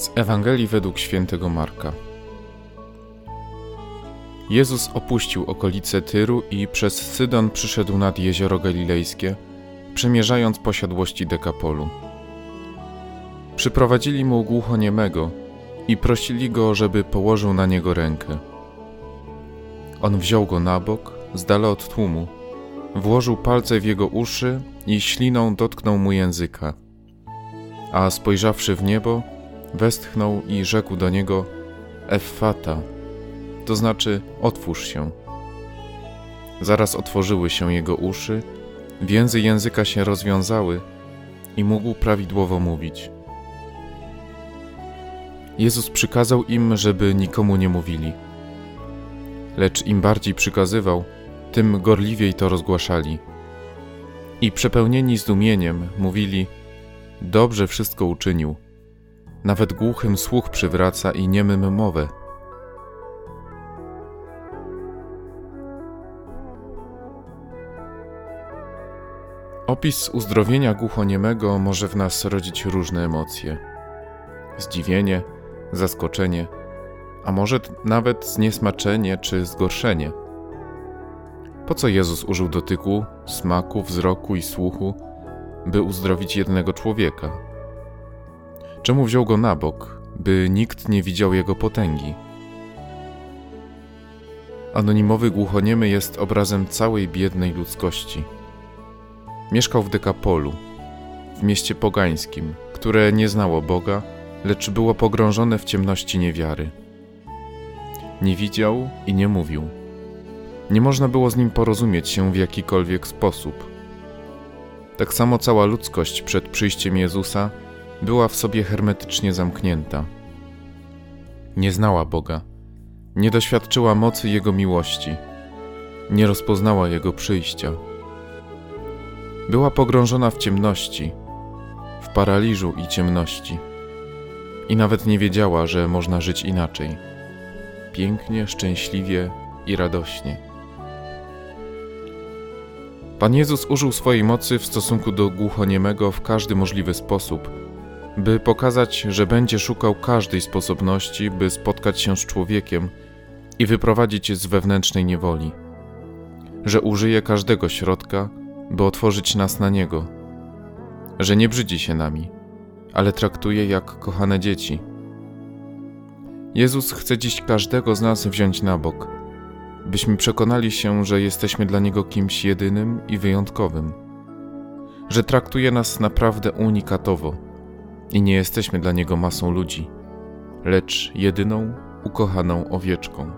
Z Ewangelii według świętego Marka. Jezus opuścił okolice Tyru i przez Sydon przyszedł nad jezioro galilejskie, przemierzając posiadłości Dekapolu. Przyprowadzili mu głuchoniemego i prosili go, żeby położył na niego rękę. On wziął go na bok, z dala od tłumu, włożył palce w jego uszy i śliną dotknął mu języka. A spojrzawszy w niebo, westchnął i rzekł do niego: Effata, to znaczy otwórz się. Zaraz otworzyły się jego uszy, więzy języka się rozwiązały i mógł prawidłowo mówić. Jezus przykazał im, żeby nikomu nie mówili. Lecz im bardziej przykazywał, tym gorliwiej to rozgłaszali. I przepełnieni zdumieniem mówili: Dobrze wszystko uczynił. Nawet głuchym słuch przywraca i niemym mowę. Opis uzdrowienia głuchoniemego może w nas rodzić różne emocje: zdziwienie, zaskoczenie, a może nawet zniesmaczenie czy zgorszenie. Po co Jezus użył dotyku, smaku, wzroku i słuchu, by uzdrowić jednego człowieka? Czemu wziął go na bok, by nikt nie widział jego potęgi? Anonimowy głuchoniemy jest obrazem całej biednej ludzkości. Mieszkał w Dekapolu, w mieście pogańskim, które nie znało Boga, lecz było pogrążone w ciemności niewiary. Nie widział i nie mówił. Nie można było z nim porozumieć się w jakikolwiek sposób. Tak samo cała ludzkość przed przyjściem Jezusa była w sobie hermetycznie zamknięta. Nie znała Boga, nie doświadczyła mocy Jego miłości, nie rozpoznała Jego przyjścia. Była pogrążona w ciemności, w paraliżu i ciemności, i nawet nie wiedziała, że można żyć inaczej pięknie, szczęśliwie i radośnie. Pan Jezus użył swojej mocy w stosunku do głuchoniemego w każdy możliwy sposób by pokazać, że będzie szukał każdej sposobności, by spotkać się z człowiekiem i wyprowadzić z wewnętrznej niewoli, że użyje każdego środka, by otworzyć nas na niego, że nie brzydzi się nami, ale traktuje jak kochane dzieci. Jezus chce dziś każdego z nas wziąć na bok, byśmy przekonali się, że jesteśmy dla Niego kimś jedynym i wyjątkowym, że traktuje nas naprawdę unikatowo i nie jesteśmy dla Niego masą ludzi, lecz jedyną, ukochaną owieczką.